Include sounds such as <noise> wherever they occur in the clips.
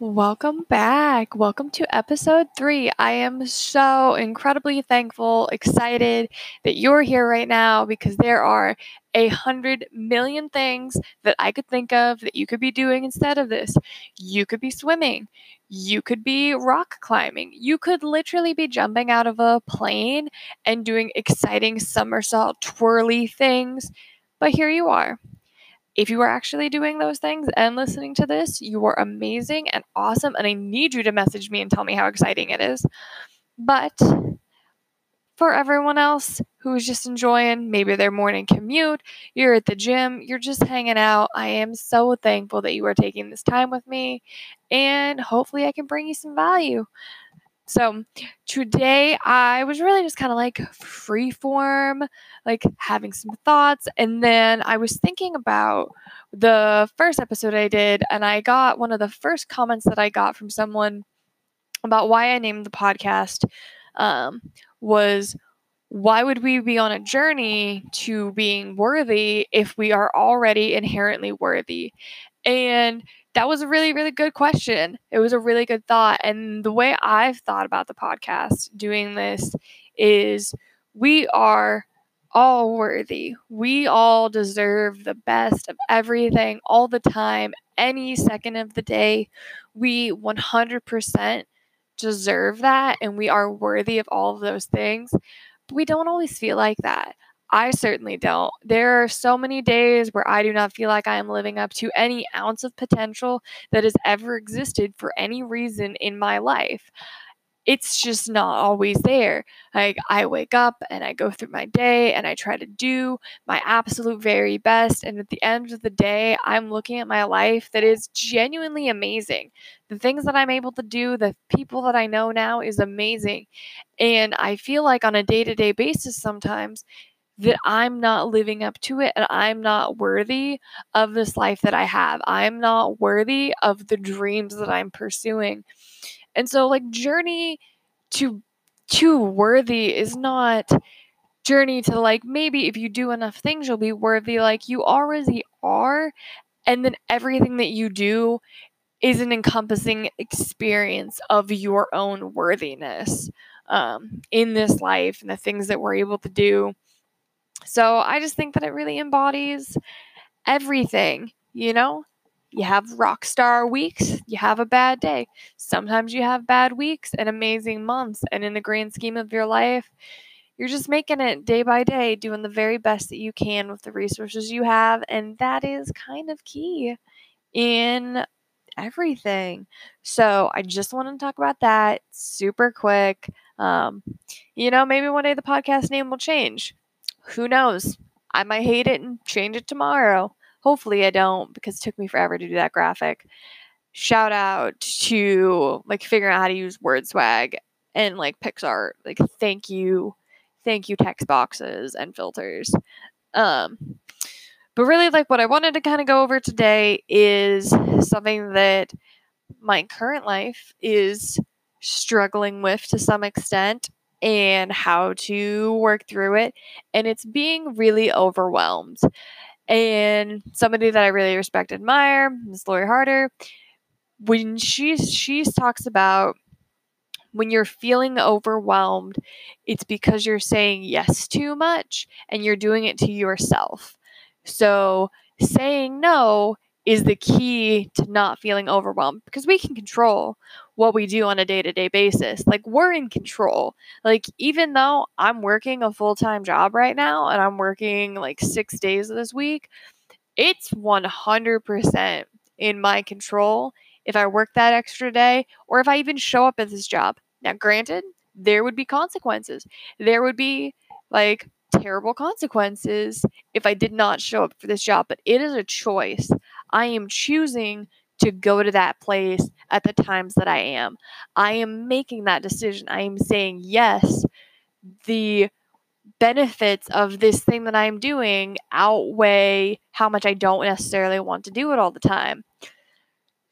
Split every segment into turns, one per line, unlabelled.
Welcome back. Welcome to episode three. I am so incredibly thankful, excited that you're here right now because there are a hundred million things that I could think of that you could be doing instead of this. You could be swimming. You could be rock climbing. You could literally be jumping out of a plane and doing exciting somersault twirly things. But here you are if you are actually doing those things and listening to this, you are amazing and awesome. And I need you to message me and tell me how exciting it is. But for everyone else who is just enjoying maybe their morning commute, you're at the gym, you're just hanging out, I am so thankful that you are taking this time with me. And hopefully, I can bring you some value. So today I was really just kind of like free form, like having some thoughts. And then I was thinking about the first episode I did, and I got one of the first comments that I got from someone about why I named the podcast um, was why would we be on a journey to being worthy if we are already inherently worthy? And that was a really, really good question. It was a really good thought. And the way I've thought about the podcast doing this is we are all worthy. We all deserve the best of everything all the time, any second of the day. We 100% deserve that and we are worthy of all of those things. But we don't always feel like that. I certainly don't. There are so many days where I do not feel like I am living up to any ounce of potential that has ever existed for any reason in my life. It's just not always there. Like, I wake up and I go through my day and I try to do my absolute very best. And at the end of the day, I'm looking at my life that is genuinely amazing. The things that I'm able to do, the people that I know now is amazing. And I feel like on a day to day basis sometimes, that I'm not living up to it and I'm not worthy of this life that I have. I'm not worthy of the dreams that I'm pursuing. And so like journey to to worthy is not journey to like maybe if you do enough things you'll be worthy like you already are and then everything that you do is an encompassing experience of your own worthiness um, in this life and the things that we're able to do so I just think that it really embodies everything, you know? You have rock star weeks, you have a bad day. Sometimes you have bad weeks and amazing months. And in the grand scheme of your life, you're just making it day by day, doing the very best that you can with the resources you have. And that is kind of key in everything. So I just want to talk about that super quick. Um, you know, maybe one day the podcast name will change who knows? I might hate it and change it tomorrow. Hopefully, I don't because it took me forever to do that graphic. Shout out to like figuring out how to use WordSwag and like PicsArt. Like, thank you, thank you, text boxes and filters. Um, but really, like what I wanted to kind of go over today is something that my current life is struggling with to some extent and how to work through it. And it's being really overwhelmed. And somebody that I really respect and admire, Miss Lori Harder, when she she talks about when you're feeling overwhelmed, it's because you're saying yes too much and you're doing it to yourself. So saying no is the key to not feeling overwhelmed because we can control what we do on a day to day basis. Like, we're in control. Like, even though I'm working a full time job right now and I'm working like six days this week, it's 100% in my control if I work that extra day or if I even show up at this job. Now, granted, there would be consequences. There would be like terrible consequences if I did not show up for this job, but it is a choice. I am choosing to go to that place at the times that I am. I am making that decision. I am saying, yes, the benefits of this thing that I'm doing outweigh how much I don't necessarily want to do it all the time.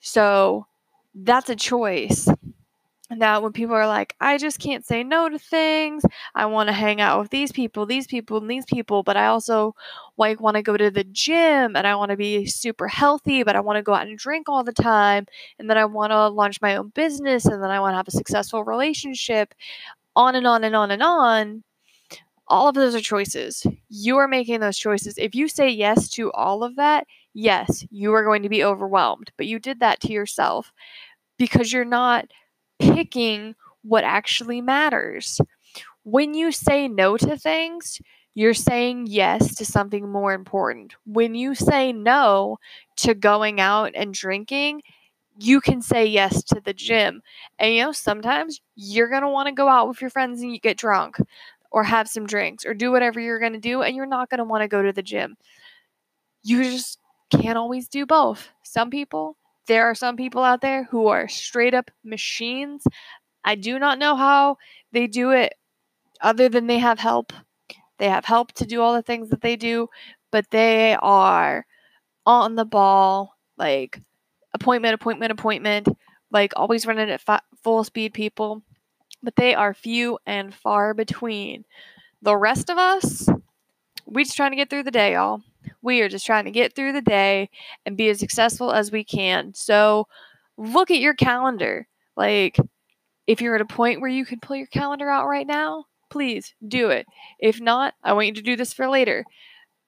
So that's a choice. Now, when people are like, I just can't say no to things, I want to hang out with these people, these people, and these people, but I also like want to go to the gym and I want to be super healthy, but I want to go out and drink all the time, and then I want to launch my own business, and then I want to have a successful relationship, on and on and on and on. All of those are choices. You are making those choices. If you say yes to all of that, yes, you are going to be overwhelmed, but you did that to yourself because you're not picking what actually matters. When you say no to things, you're saying yes to something more important. When you say no to going out and drinking, you can say yes to the gym. And you know, sometimes you're going to want to go out with your friends and you get drunk or have some drinks or do whatever you're going to do, and you're not going to want to go to the gym. You just can't always do both. Some people there are some people out there who are straight up machines. I do not know how they do it other than they have help. They have help to do all the things that they do, but they are on the ball, like appointment, appointment, appointment, like always running at fa- full speed people. But they are few and far between. The rest of us, we just trying to get through the day, y'all. We are just trying to get through the day and be as successful as we can. So look at your calendar. Like, if you're at a point where you can pull your calendar out right now, please do it. If not, I want you to do this for later.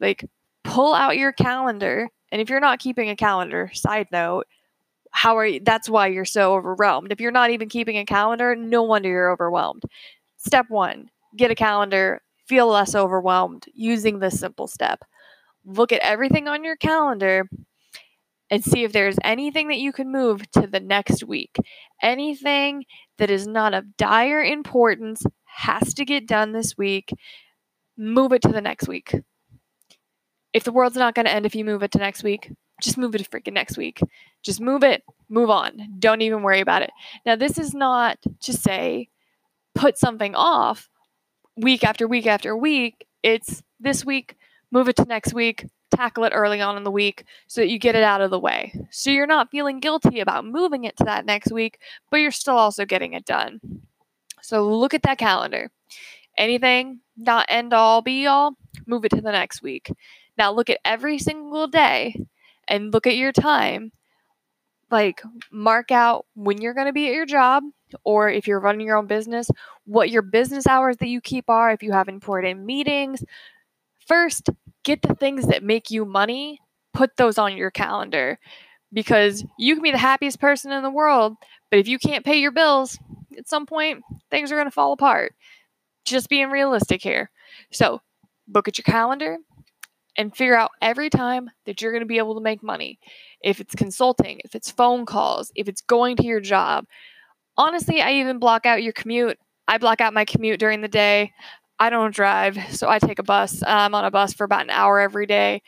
Like, pull out your calendar. And if you're not keeping a calendar, side note, how are you? That's why you're so overwhelmed. If you're not even keeping a calendar, no wonder you're overwhelmed. Step one get a calendar, feel less overwhelmed using this simple step look at everything on your calendar and see if there's anything that you can move to the next week. Anything that is not of dire importance has to get done this week. Move it to the next week. If the world's not going to end if you move it to next week, just move it to freaking next week. Just move it, move on. Don't even worry about it. Now, this is not to say put something off week after week after week. It's this week, move it to next week, tackle it early on in the week so that you get it out of the way. So you're not feeling guilty about moving it to that next week, but you're still also getting it done. So look at that calendar. Anything not end all be all, move it to the next week. Now look at every single day and look at your time. Like mark out when you're going to be at your job or if you're running your own business, what your business hours that you keep are, if you have important meetings, First, get the things that make you money, put those on your calendar because you can be the happiest person in the world, but if you can't pay your bills, at some point things are going to fall apart. Just being realistic here. So, book at your calendar and figure out every time that you're going to be able to make money. If it's consulting, if it's phone calls, if it's going to your job. Honestly, I even block out your commute. I block out my commute during the day. I don't drive, so I take a bus. I'm on a bus for about an hour every day.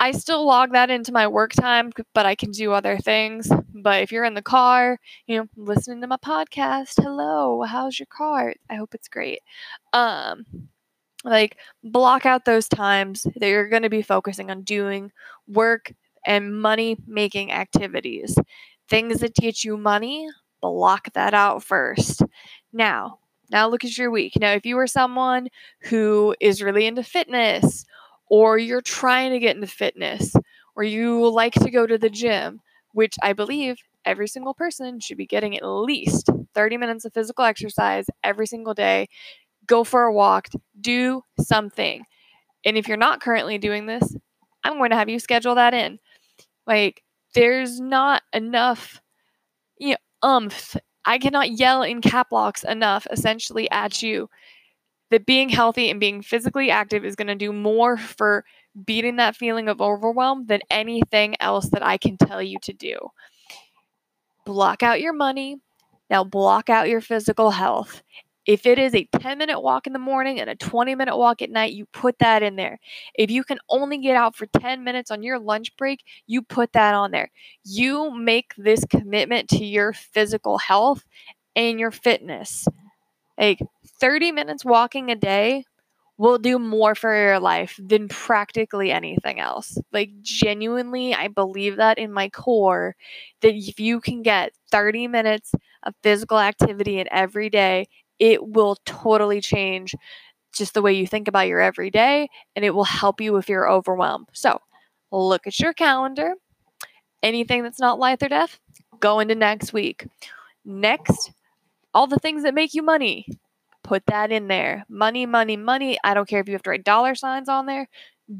I still log that into my work time, but I can do other things. But if you're in the car, you know, listening to my podcast, hello, how's your car? I hope it's great. Um, like block out those times that you're going to be focusing on doing work and money making activities. Things that teach you money, block that out first. Now, now look at your week. Now, if you are someone who is really into fitness, or you're trying to get into fitness, or you like to go to the gym, which I believe every single person should be getting at least 30 minutes of physical exercise every single day. Go for a walk, do something. And if you're not currently doing this, I'm going to have you schedule that in. Like, there's not enough you know, umph I cannot yell in cap locks enough essentially at you that being healthy and being physically active is going to do more for beating that feeling of overwhelm than anything else that I can tell you to do. Block out your money. Now, block out your physical health. If it is a 10 minute walk in the morning and a 20 minute walk at night, you put that in there. If you can only get out for 10 minutes on your lunch break, you put that on there. You make this commitment to your physical health and your fitness. Like 30 minutes walking a day will do more for your life than practically anything else. Like, genuinely, I believe that in my core that if you can get 30 minutes of physical activity in every day, it will totally change just the way you think about your everyday and it will help you if you're overwhelmed. So, look at your calendar. Anything that's not life or death, go into next week. Next, all the things that make you money. Put that in there. Money, money, money. I don't care if you have to write dollar signs on there.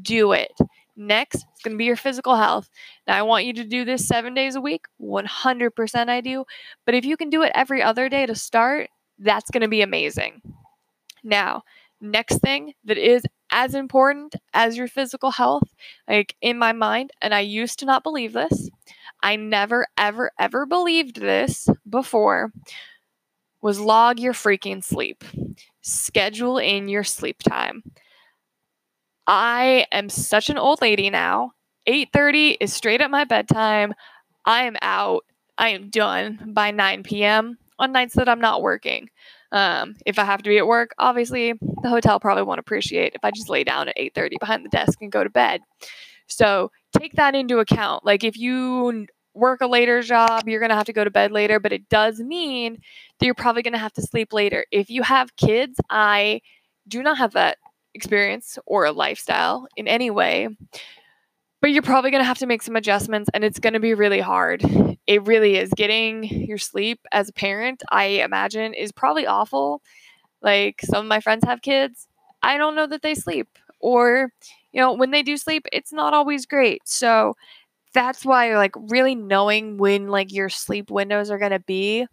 Do it. Next, it's going to be your physical health. Now, I want you to do this seven days a week. 100% I do. But if you can do it every other day to start, that's going to be amazing. Now, next thing that is as important as your physical health, like in my mind, and I used to not believe this, I never, ever, ever believed this before, was log your freaking sleep. Schedule in your sleep time. I am such an old lady now. 8:30 is straight at my bedtime. I am out. I am done by 9 p.m. on nights that I'm not working. Um, if I have to be at work, obviously the hotel probably won't appreciate if I just lay down at 8:30 behind the desk and go to bed. So take that into account. Like if you work a later job, you're going to have to go to bed later, but it does mean that you're probably going to have to sleep later. If you have kids, I do not have that experience or a lifestyle in any way, but you're probably going to have to make some adjustments and it's going to be really hard. It really is. Getting your sleep as a parent, I imagine, is probably awful. Like some of my friends have kids. I don't know that they sleep. Or, you know, when they do sleep, it's not always great. So that's why like really knowing when like your sleep windows are going to be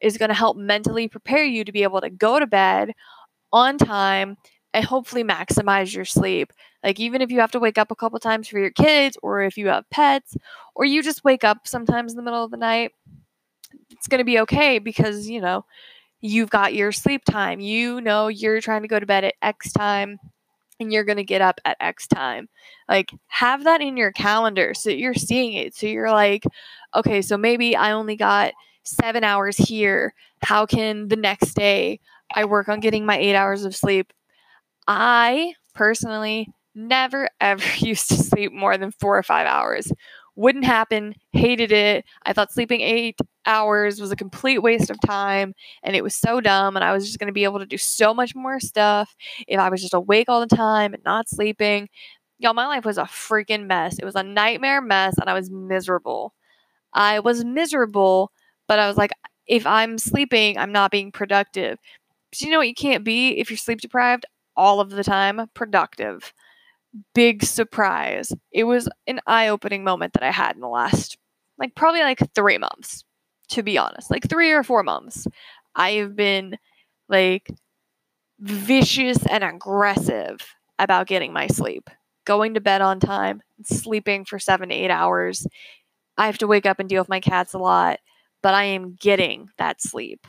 is going to help mentally prepare you to be able to go to bed on time and hopefully maximize your sleep. Like, even if you have to wake up a couple times for your kids, or if you have pets, or you just wake up sometimes in the middle of the night, it's going to be okay because, you know, you've got your sleep time. You know, you're trying to go to bed at X time and you're going to get up at X time. Like, have that in your calendar so you're seeing it. So you're like, okay, so maybe I only got seven hours here. How can the next day I work on getting my eight hours of sleep? I personally never <laughs> ever used to sleep more than four or five hours. Wouldn't happen, hated it. I thought sleeping eight hours was a complete waste of time and it was so dumb. And I was just going to be able to do so much more stuff if I was just awake all the time and not sleeping. Y'all, my life was a freaking mess. It was a nightmare mess and I was miserable. I was miserable, but I was like, if I'm sleeping, I'm not being productive. Do you know what you can't be if you're sleep deprived? All of the time, productive big surprise. It was an eye opening moment that I had in the last, like, probably like three months, to be honest. Like, three or four months. I have been like vicious and aggressive about getting my sleep, going to bed on time, sleeping for seven to eight hours. I have to wake up and deal with my cats a lot, but I am getting that sleep.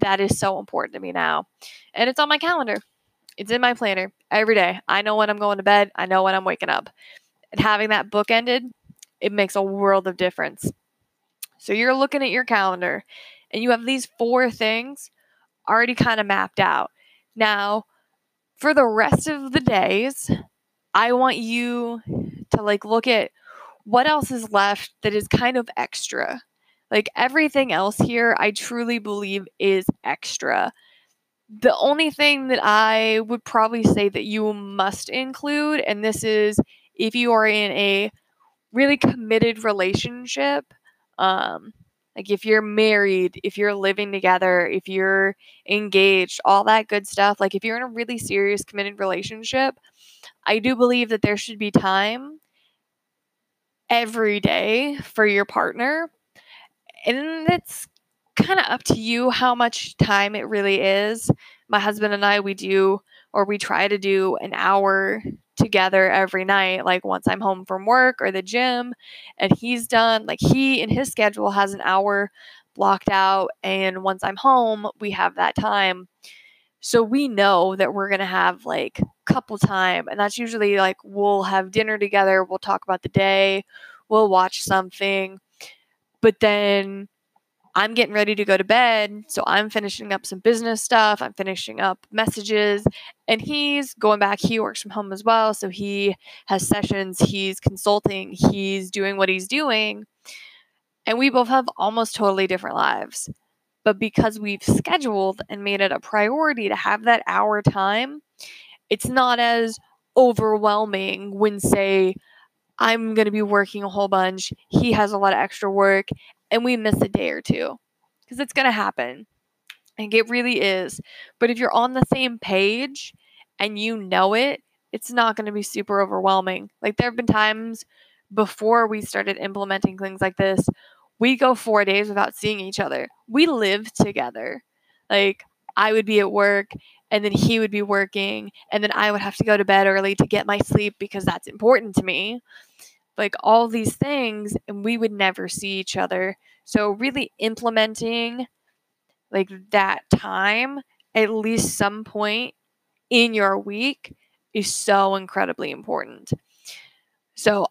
That is so important to me now. And it's on my calendar. It's in my planner every day. I know when I'm going to bed, I know when I'm waking up. And having that book ended, it makes a world of difference. So you're looking at your calendar and you have these four things already kind of mapped out. Now, for the rest of the days, I want you to like look at what else is left that is kind of extra. Like everything else here, I truly believe is extra. The only thing that I would probably say that you must include, and this is if you are in a really committed relationship, um, like if you're married, if you're living together, if you're engaged, all that good stuff, like if you're in a really serious committed relationship, I do believe that there should be time every day for your partner. And it's kind of up to you how much time it really is. My husband and I, we do, or we try to do an hour together every night, like once I'm home from work or the gym, and he's done, like he in his schedule has an hour blocked out, and once I'm home, we have that time. So we know that we're going to have like couple time, and that's usually like we'll have dinner together, we'll talk about the day, we'll watch something, but then I'm getting ready to go to bed. So I'm finishing up some business stuff. I'm finishing up messages. And he's going back. He works from home as well. So he has sessions. He's consulting. He's doing what he's doing. And we both have almost totally different lives. But because we've scheduled and made it a priority to have that hour time, it's not as overwhelming when, say, I'm going to be working a whole bunch, he has a lot of extra work, and we miss a day or two. Because it's going to happen. And it really is. But if you're on the same page and you know it, it's not going to be super overwhelming. Like, there have been times before we started implementing things like this, we go four days without seeing each other. We live together. Like, I would be at work and then he would be working and then I would have to go to bed early to get my sleep because that's important to me. Like all these things and we would never see each other. So really implementing like that time at least some point in your week is so incredibly important. So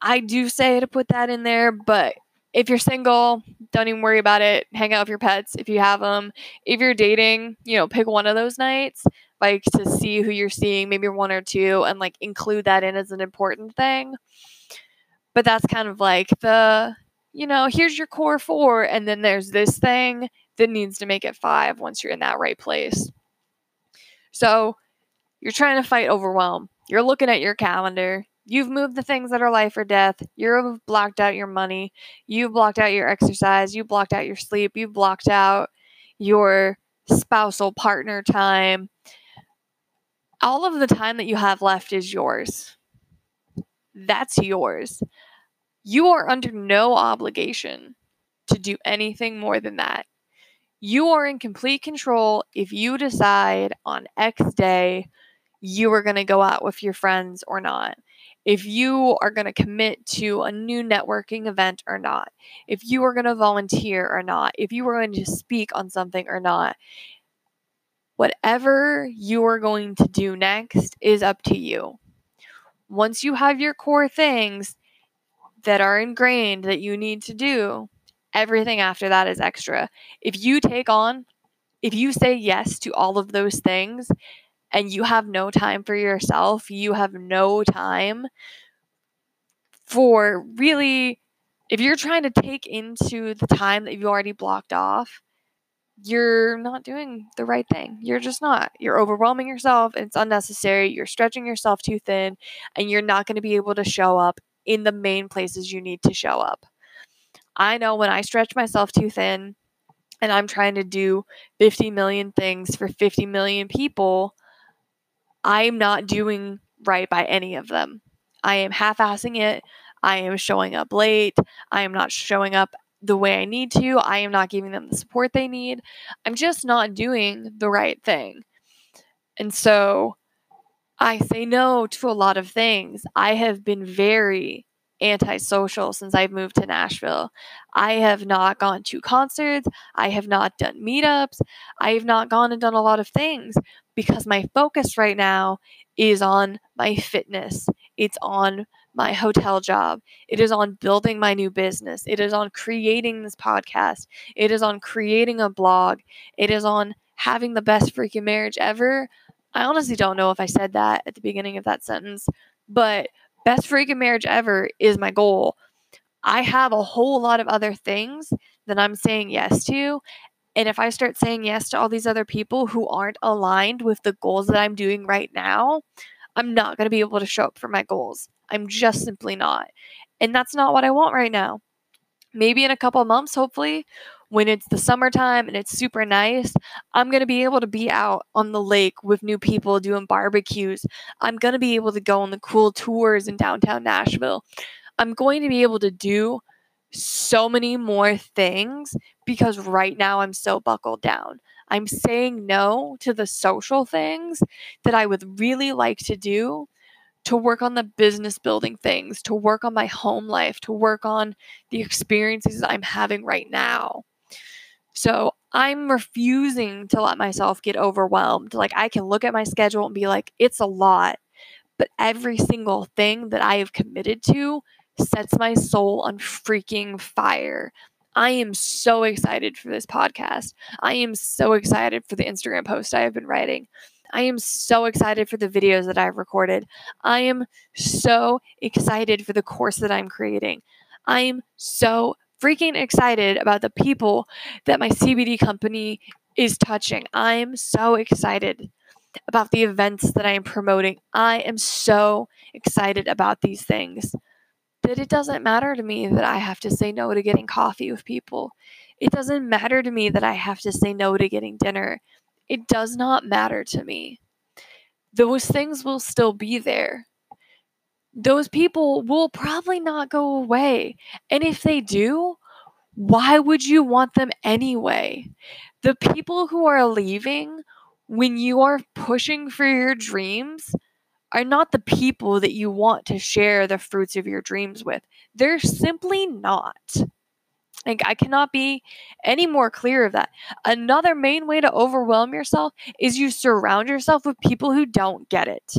I do say to put that in there, but if you're single, don't even worry about it. Hang out with your pets if you have them. If you're dating, you know, pick one of those nights, like to see who you're seeing, maybe one or two, and like include that in as an important thing. But that's kind of like the, you know, here's your core four, and then there's this thing that needs to make it five once you're in that right place. So you're trying to fight overwhelm. You're looking at your calendar. You've moved the things that are life or death. You've blocked out your money. You've blocked out your exercise. You've blocked out your sleep. You've blocked out your spousal partner time. All of the time that you have left is yours. That's yours. You are under no obligation to do anything more than that. You are in complete control if you decide on X day you are going to go out with your friends or not if you are going to commit to a new networking event or not, if you are going to volunteer or not, if you are going to speak on something or not. Whatever you are going to do next is up to you. Once you have your core things that are ingrained that you need to do, everything after that is extra. If you take on, if you say yes to all of those things, and you have no time for yourself, you have no time for really, if you're trying to take into the time that you've already blocked off, you're not doing the right thing. You're just not. You're overwhelming yourself. It's unnecessary. You're stretching yourself too thin, and you're not going to be able to show up in the main places you need to show up. I know when I stretch myself too thin and I'm trying to do 50 million things for 50 million people, I'm not doing right by any of them. I am half assing it. I am showing up late. I am not showing up the way I need to. I am not giving them the support they need. I'm just not doing the right thing. And so I say no to a lot of things. I have been very antisocial since I've moved to Nashville. I have not gone to concerts. I have not done meetups. I have not gone and done a lot of things because my focus right now is on my fitness. It's on my hotel job. It is on building my new business. It is on creating this podcast. It is on creating a blog. It is on having the best freaking marriage ever. I honestly don't know if I said that at the beginning of that sentence, but best freaking marriage ever is my goal. I have a whole lot of other things that I'm saying yes to. And if I start saying yes to all these other people who aren't aligned with the goals that I'm doing right now, I'm not going to be able to show up for my goals. I'm just simply not. And that's not what I want right now. Maybe in a couple months, hopefully, when it's the summertime and it's super nice, I'm going to be able to be out on the lake with new people doing barbecues. I'm going to be able to go on the cool tours in downtown Nashville. I'm going to be able to do so many more things because right now I'm so buckled down. I'm saying no to the social things that I would really like to do to work on the business building things, to work on my home life, to work on the experiences I'm having right now. So I'm refusing to let myself get overwhelmed. Like I can look at my schedule and be like, it's a lot. But every single thing that I have committed to sets my soul on freaking fire. I am so excited for this podcast. I am so excited for the Instagram post I have been writing. I am so excited for the videos that I've recorded. I am so excited for the course that I'm creating. I am so freaking excited about the people that my CBD company is touching. I'm so excited about the events that I am promoting. I am so excited about these things that it doesn't matter to me that I have to say no to getting coffee with people. It doesn't matter to me that I have to say no to getting dinner. It does not matter to me. Those things will still be there. Those people will probably not go away. And if they do, why would you want them anyway? The people who are leaving when you are pushing for your dreams are not the people that you want to share the fruits of your dreams with. They're simply not. Like, I cannot be any more clear of that. Another main way to overwhelm yourself is you surround yourself with people who don't get it.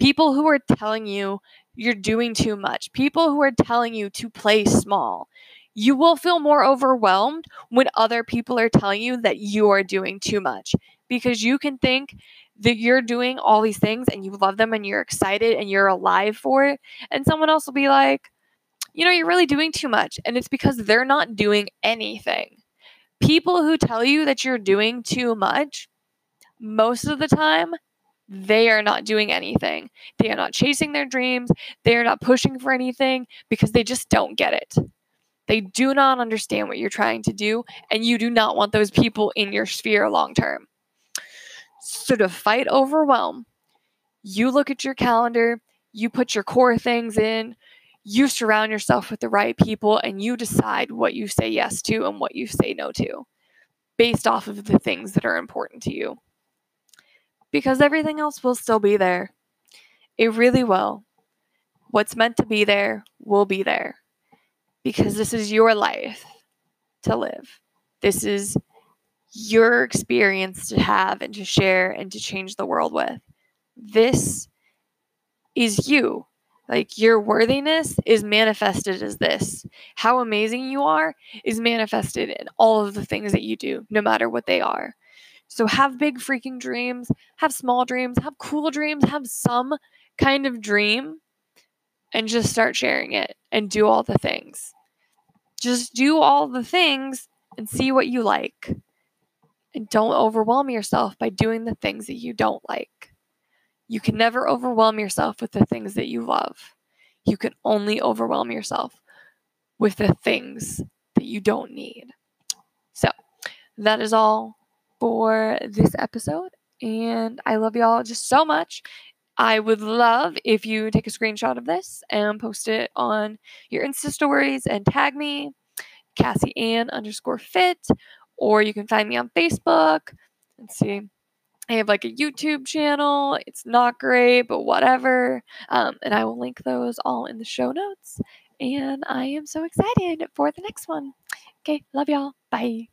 People who are telling you you're doing too much. People who are telling you to play small. You will feel more overwhelmed when other people are telling you that you are doing too much because you can think that you're doing all these things and you love them and you're excited and you're alive for it. And someone else will be like, you know, you're really doing too much. And it's because they're not doing anything. People who tell you that you're doing too much, most of the time, they are not doing anything. They are not chasing their dreams. They are not pushing for anything because they just don't get it. They do not understand what you're trying to do, and you do not want those people in your sphere long term. So, to fight overwhelm, you look at your calendar, you put your core things in, you surround yourself with the right people, and you decide what you say yes to and what you say no to based off of the things that are important to you. Because everything else will still be there. It really will. What's meant to be there will be there. Because this is your life to live. This is your experience to have and to share and to change the world with. This is you. Like your worthiness is manifested as this. How amazing you are is manifested in all of the things that you do, no matter what they are. So have big freaking dreams, have small dreams, have cool dreams, have some kind of dream, and just start sharing it and do all the things. Just do all the things and see what you like. And don't overwhelm yourself by doing the things that you don't like. You can never overwhelm yourself with the things that you love. You can only overwhelm yourself with the things that you don't need. So, that is all for this episode. And I love y'all just so much. I would love if you take a screenshot of this and post it on your Insta stories and tag me, Cassie Ann underscore fit, or you can find me on Facebook. Let's see. I have like a YouTube channel. It's not great, but whatever. Um, and I will link those all in the show notes. And I am so excited for the next one. Okay, love y'all. Bye.